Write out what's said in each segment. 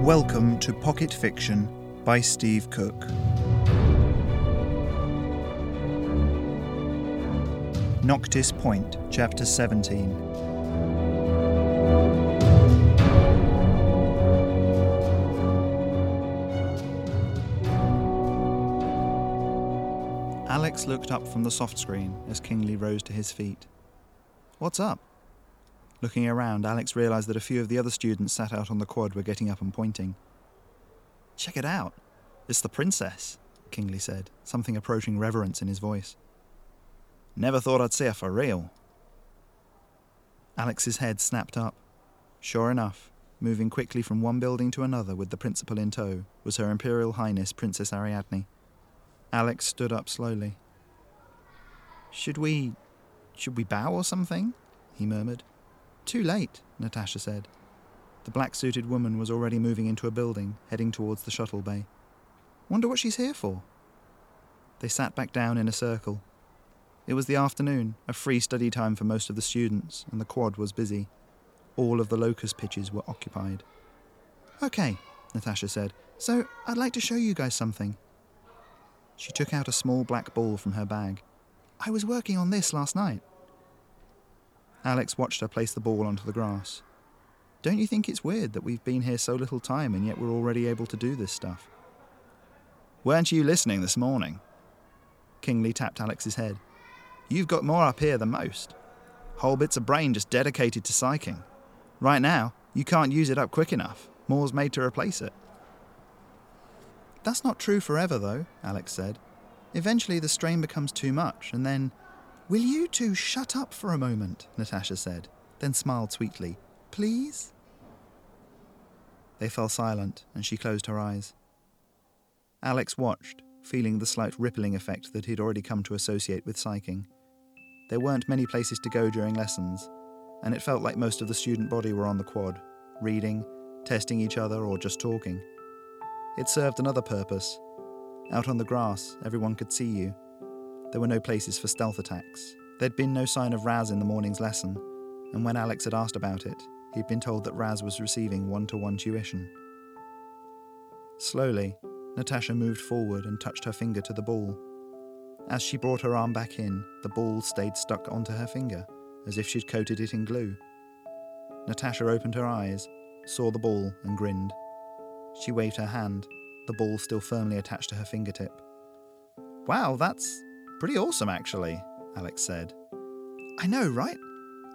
Welcome to Pocket Fiction by Steve Cook. Noctis Point, Chapter 17. Alex looked up from the soft screen as Kingsley rose to his feet. What's up? Looking around, Alex realized that a few of the other students sat out on the quad were getting up and pointing. Check it out. It's the princess, Kingsley said, something approaching reverence in his voice. Never thought I'd see her for real. Alex's head snapped up. Sure enough, moving quickly from one building to another with the principal in tow, was Her Imperial Highness Princess Ariadne. Alex stood up slowly. Should we. should we bow or something? he murmured. Too late, Natasha said. The black suited woman was already moving into a building, heading towards the shuttle bay. Wonder what she's here for? They sat back down in a circle. It was the afternoon, a free study time for most of the students, and the quad was busy. All of the locust pitches were occupied. Okay, Natasha said, so I'd like to show you guys something. She took out a small black ball from her bag. I was working on this last night. Alex watched her place the ball onto the grass. Don't you think it's weird that we've been here so little time and yet we're already able to do this stuff? Weren't you listening this morning? Kingsley tapped Alex's head. You've got more up here than most. Whole bits of brain just dedicated to psyching. Right now, you can't use it up quick enough. More's made to replace it. That's not true forever, though, Alex said. Eventually, the strain becomes too much, and then. Will you two shut up for a moment? Natasha said, then smiled sweetly. Please? They fell silent, and she closed her eyes. Alex watched, feeling the slight rippling effect that he'd already come to associate with psyching. There weren't many places to go during lessons, and it felt like most of the student body were on the quad, reading, testing each other, or just talking. It served another purpose. Out on the grass, everyone could see you. There were no places for stealth attacks. There'd been no sign of Raz in the morning's lesson, and when Alex had asked about it, he'd been told that Raz was receiving one to one tuition. Slowly, Natasha moved forward and touched her finger to the ball. As she brought her arm back in, the ball stayed stuck onto her finger, as if she'd coated it in glue. Natasha opened her eyes, saw the ball, and grinned. She waved her hand, the ball still firmly attached to her fingertip. Wow, that's pretty awesome, actually, Alex said. I know, right?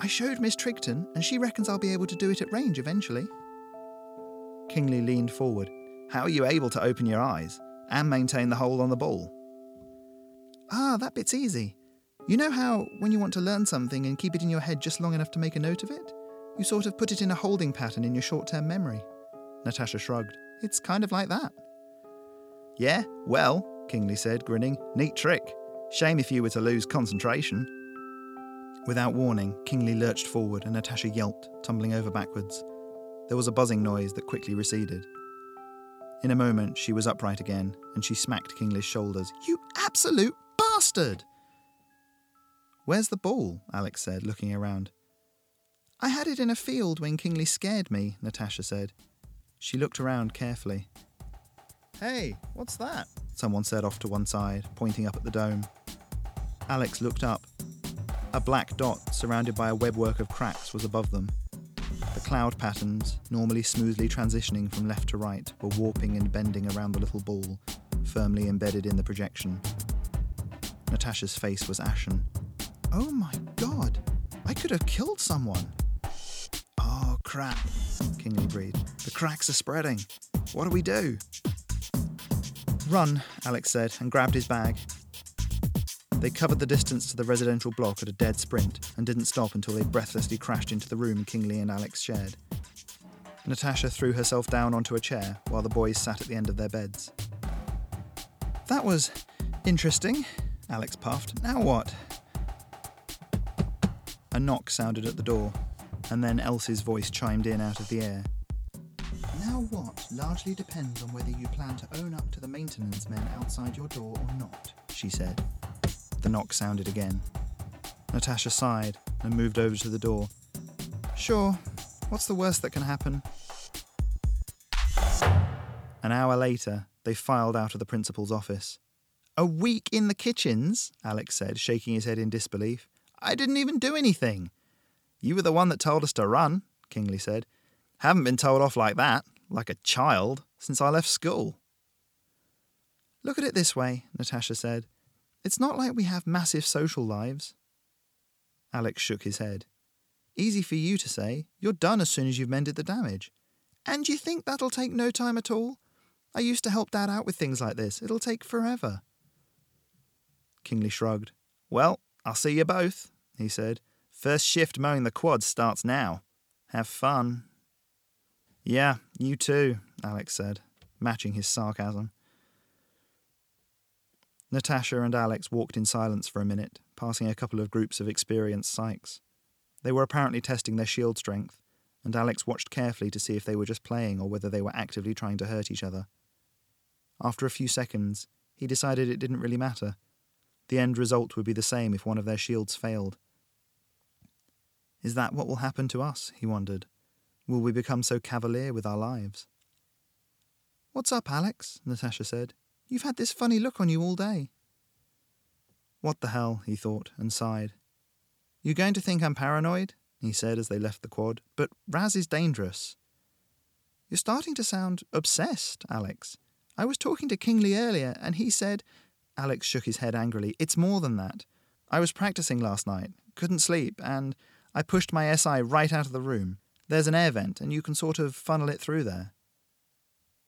I showed Miss Trigton, and she reckons I'll be able to do it at range eventually. Kingsley leaned forward. How are you able to open your eyes and maintain the hold on the ball? Ah, that bit's easy. You know how, when you want to learn something and keep it in your head just long enough to make a note of it, you sort of put it in a holding pattern in your short term memory? Natasha shrugged. It's kind of like that. Yeah, well, Kingsley said, grinning. Neat trick. Shame if you were to lose concentration. Without warning, Kingsley lurched forward and Natasha yelped, tumbling over backwards. There was a buzzing noise that quickly receded. In a moment, she was upright again, and she smacked Kingsley's shoulders. You absolute bastard! Where's the ball? Alex said, looking around. I had it in a field when Kingsley scared me, Natasha said. She looked around carefully. Hey, what's that? Someone said off to one side, pointing up at the dome. Alex looked up. A black dot surrounded by a webwork of cracks was above them. The cloud patterns, normally smoothly transitioning from left to right, were warping and bending around the little ball, firmly embedded in the projection. Natasha's face was ashen. Oh my god! I could have killed someone! Oh crap, Kingsley breathed. The cracks are spreading. What do we do? Run, Alex said, and grabbed his bag. They covered the distance to the residential block at a dead sprint and didn't stop until they breathlessly crashed into the room Kingsley and Alex shared. Natasha threw herself down onto a chair while the boys sat at the end of their beds. That was interesting, Alex puffed. Now what? A knock sounded at the door, and then Elsie's voice chimed in out of the air. Now what largely depends on whether you plan to own up to the maintenance men outside your door or not, she said. The knock sounded again. Natasha sighed and moved over to the door. Sure, what's the worst that can happen? An hour later, they filed out of the principal's office. A week in the kitchens, Alex said, shaking his head in disbelief. I didn't even do anything. You were the one that told us to run, Kingsley said. Haven't been told off like that, like a child, since I left school. Look at it this way, Natasha said. It's not like we have massive social lives. Alex shook his head. Easy for you to say. You're done as soon as you've mended the damage. And you think that'll take no time at all? I used to help Dad out with things like this. It'll take forever. Kingsley shrugged. Well, I'll see you both, he said. First shift mowing the quads starts now. Have fun. Yeah, you too, Alex said, matching his sarcasm. Natasha and Alex walked in silence for a minute, passing a couple of groups of experienced psychs. They were apparently testing their shield strength, and Alex watched carefully to see if they were just playing or whether they were actively trying to hurt each other. After a few seconds, he decided it didn't really matter. The end result would be the same if one of their shields failed. Is that what will happen to us? he wondered. Will we become so cavalier with our lives? What's up, Alex? Natasha said. You've had this funny look on you all day. What the hell, he thought, and sighed. You're going to think I'm paranoid? he said as they left the quad. But Raz is dangerous. You're starting to sound obsessed, Alex. I was talking to Kingsley earlier, and he said. Alex shook his head angrily. It's more than that. I was practicing last night, couldn't sleep, and I pushed my SI right out of the room. There's an air vent, and you can sort of funnel it through there.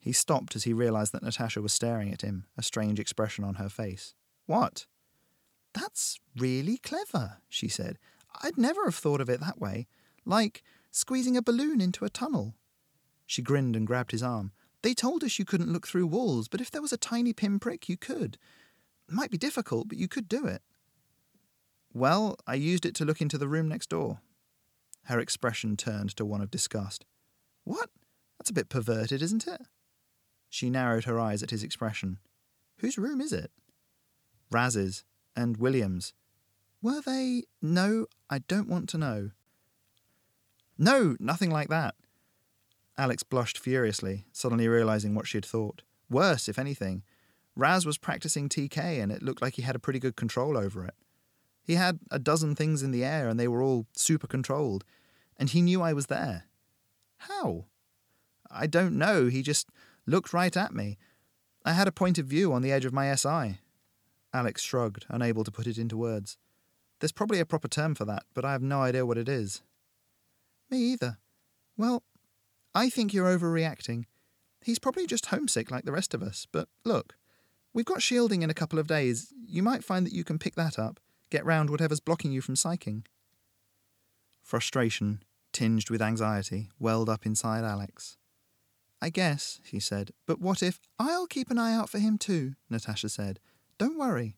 He stopped as he realized that Natasha was staring at him, a strange expression on her face. What? That's really clever, she said. I'd never have thought of it that way. Like squeezing a balloon into a tunnel. She grinned and grabbed his arm. They told us you couldn't look through walls, but if there was a tiny pinprick, you could. It might be difficult, but you could do it. Well, I used it to look into the room next door. Her expression turned to one of disgust. What? That's a bit perverted, isn't it? She narrowed her eyes at his expression. Whose room is it? Raz's and William's. Were they? No, I don't want to know. No, nothing like that. Alex blushed furiously, suddenly realizing what she had thought. Worse, if anything. Raz was practicing TK, and it looked like he had a pretty good control over it. He had a dozen things in the air, and they were all super controlled, and he knew I was there. How? I don't know, he just looked right at me. I had a point of view on the edge of my SI. Alex shrugged, unable to put it into words. There's probably a proper term for that, but I have no idea what it is. Me either. Well, I think you're overreacting. He's probably just homesick like the rest of us, but look, we've got shielding in a couple of days. You might find that you can pick that up, get round whatever's blocking you from psyching. Frustration, tinged with anxiety, welled up inside Alex. I guess, he said, but what if. I'll keep an eye out for him too, Natasha said. Don't worry.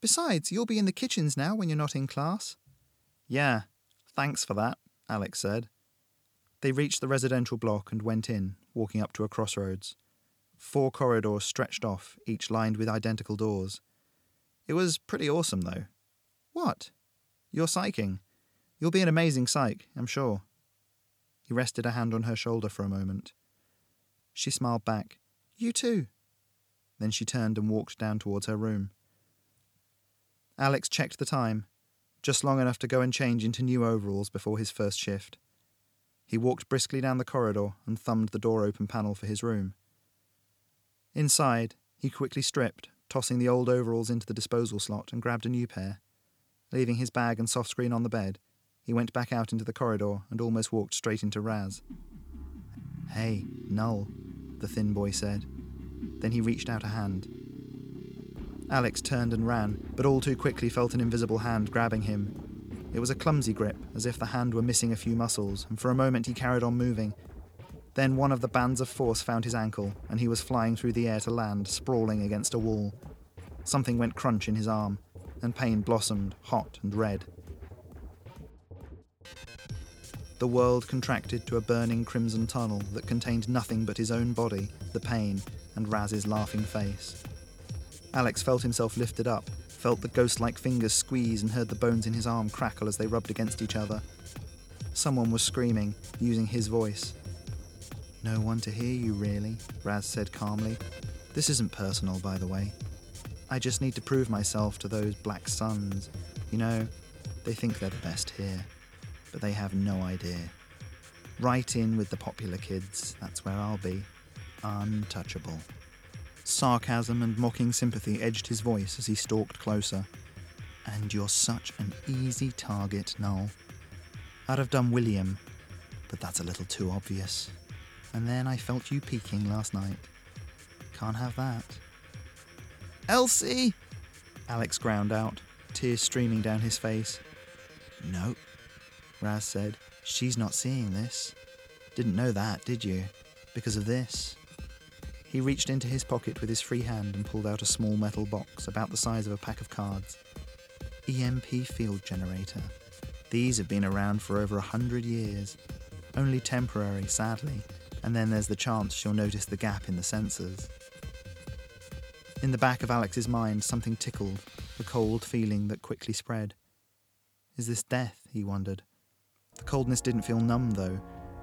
Besides, you'll be in the kitchens now when you're not in class. Yeah, thanks for that, Alex said. They reached the residential block and went in, walking up to a crossroads. Four corridors stretched off, each lined with identical doors. It was pretty awesome, though. What? You're psyching. You'll be an amazing psych, I'm sure. He rested a hand on her shoulder for a moment. She smiled back. You too. Then she turned and walked down towards her room. Alex checked the time, just long enough to go and change into new overalls before his first shift. He walked briskly down the corridor and thumbed the door open panel for his room. Inside, he quickly stripped, tossing the old overalls into the disposal slot and grabbed a new pair. Leaving his bag and soft screen on the bed, he went back out into the corridor and almost walked straight into Raz. Hey, Null, the thin boy said. Then he reached out a hand. Alex turned and ran, but all too quickly felt an invisible hand grabbing him. It was a clumsy grip, as if the hand were missing a few muscles, and for a moment he carried on moving. Then one of the bands of force found his ankle, and he was flying through the air to land, sprawling against a wall. Something went crunch in his arm, and pain blossomed, hot and red. The world contracted to a burning crimson tunnel that contained nothing but his own body, the pain, and Raz's laughing face. Alex felt himself lifted up, felt the ghost like fingers squeeze, and heard the bones in his arm crackle as they rubbed against each other. Someone was screaming, using his voice. No one to hear you, really, Raz said calmly. This isn't personal, by the way. I just need to prove myself to those black sons. You know, they think they're the best here, but they have no idea. Right in with the popular kids, that's where I'll be. Untouchable. Sarcasm and mocking sympathy edged his voice as he stalked closer. And you're such an easy target, Null. I'd have done William, but that's a little too obvious. And then I felt you peeking last night. Can't have that. Elsie! Alex ground out, tears streaming down his face. No, Raz said. She's not seeing this. Didn't know that, did you? Because of this. He reached into his pocket with his free hand and pulled out a small metal box about the size of a pack of cards. EMP field generator. These have been around for over a hundred years. Only temporary, sadly, and then there's the chance she'll notice the gap in the sensors. In the back of Alex's mind, something tickled, a cold feeling that quickly spread. Is this death? he wondered. The coldness didn't feel numb, though.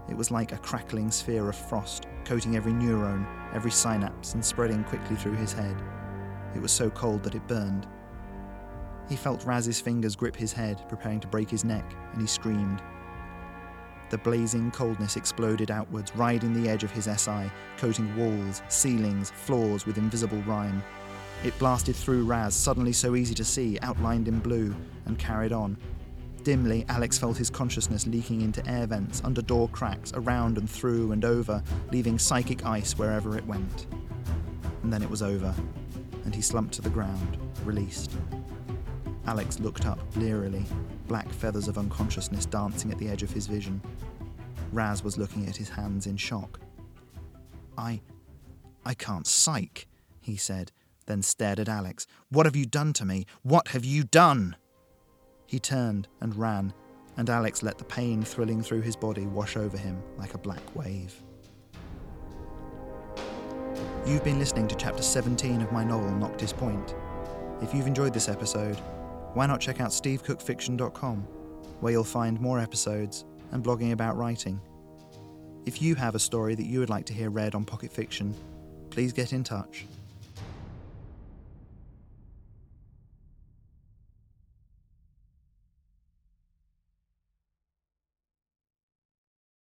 It was like a crackling sphere of frost, coating every neuron, every synapse, and spreading quickly through his head. It was so cold that it burned. He felt Raz's fingers grip his head, preparing to break his neck, and he screamed. The blazing coldness exploded outwards, riding the edge of his SI, coating walls, ceilings, floors with invisible rime. It blasted through Raz, suddenly so easy to see, outlined in blue, and carried on. Dimly, Alex felt his consciousness leaking into air vents, under door cracks, around and through and over, leaving psychic ice wherever it went. And then it was over, and he slumped to the ground, released. Alex looked up blearily, black feathers of unconsciousness dancing at the edge of his vision. Raz was looking at his hands in shock. I. I can't psych, he said, then stared at Alex. What have you done to me? What have you done? He turned and ran, and Alex let the pain thrilling through his body wash over him like a black wave. You've been listening to chapter 17 of my novel Noctis Point. If you've enjoyed this episode, why not check out stevecookfiction.com, where you'll find more episodes and blogging about writing. If you have a story that you would like to hear read on Pocket Fiction, please get in touch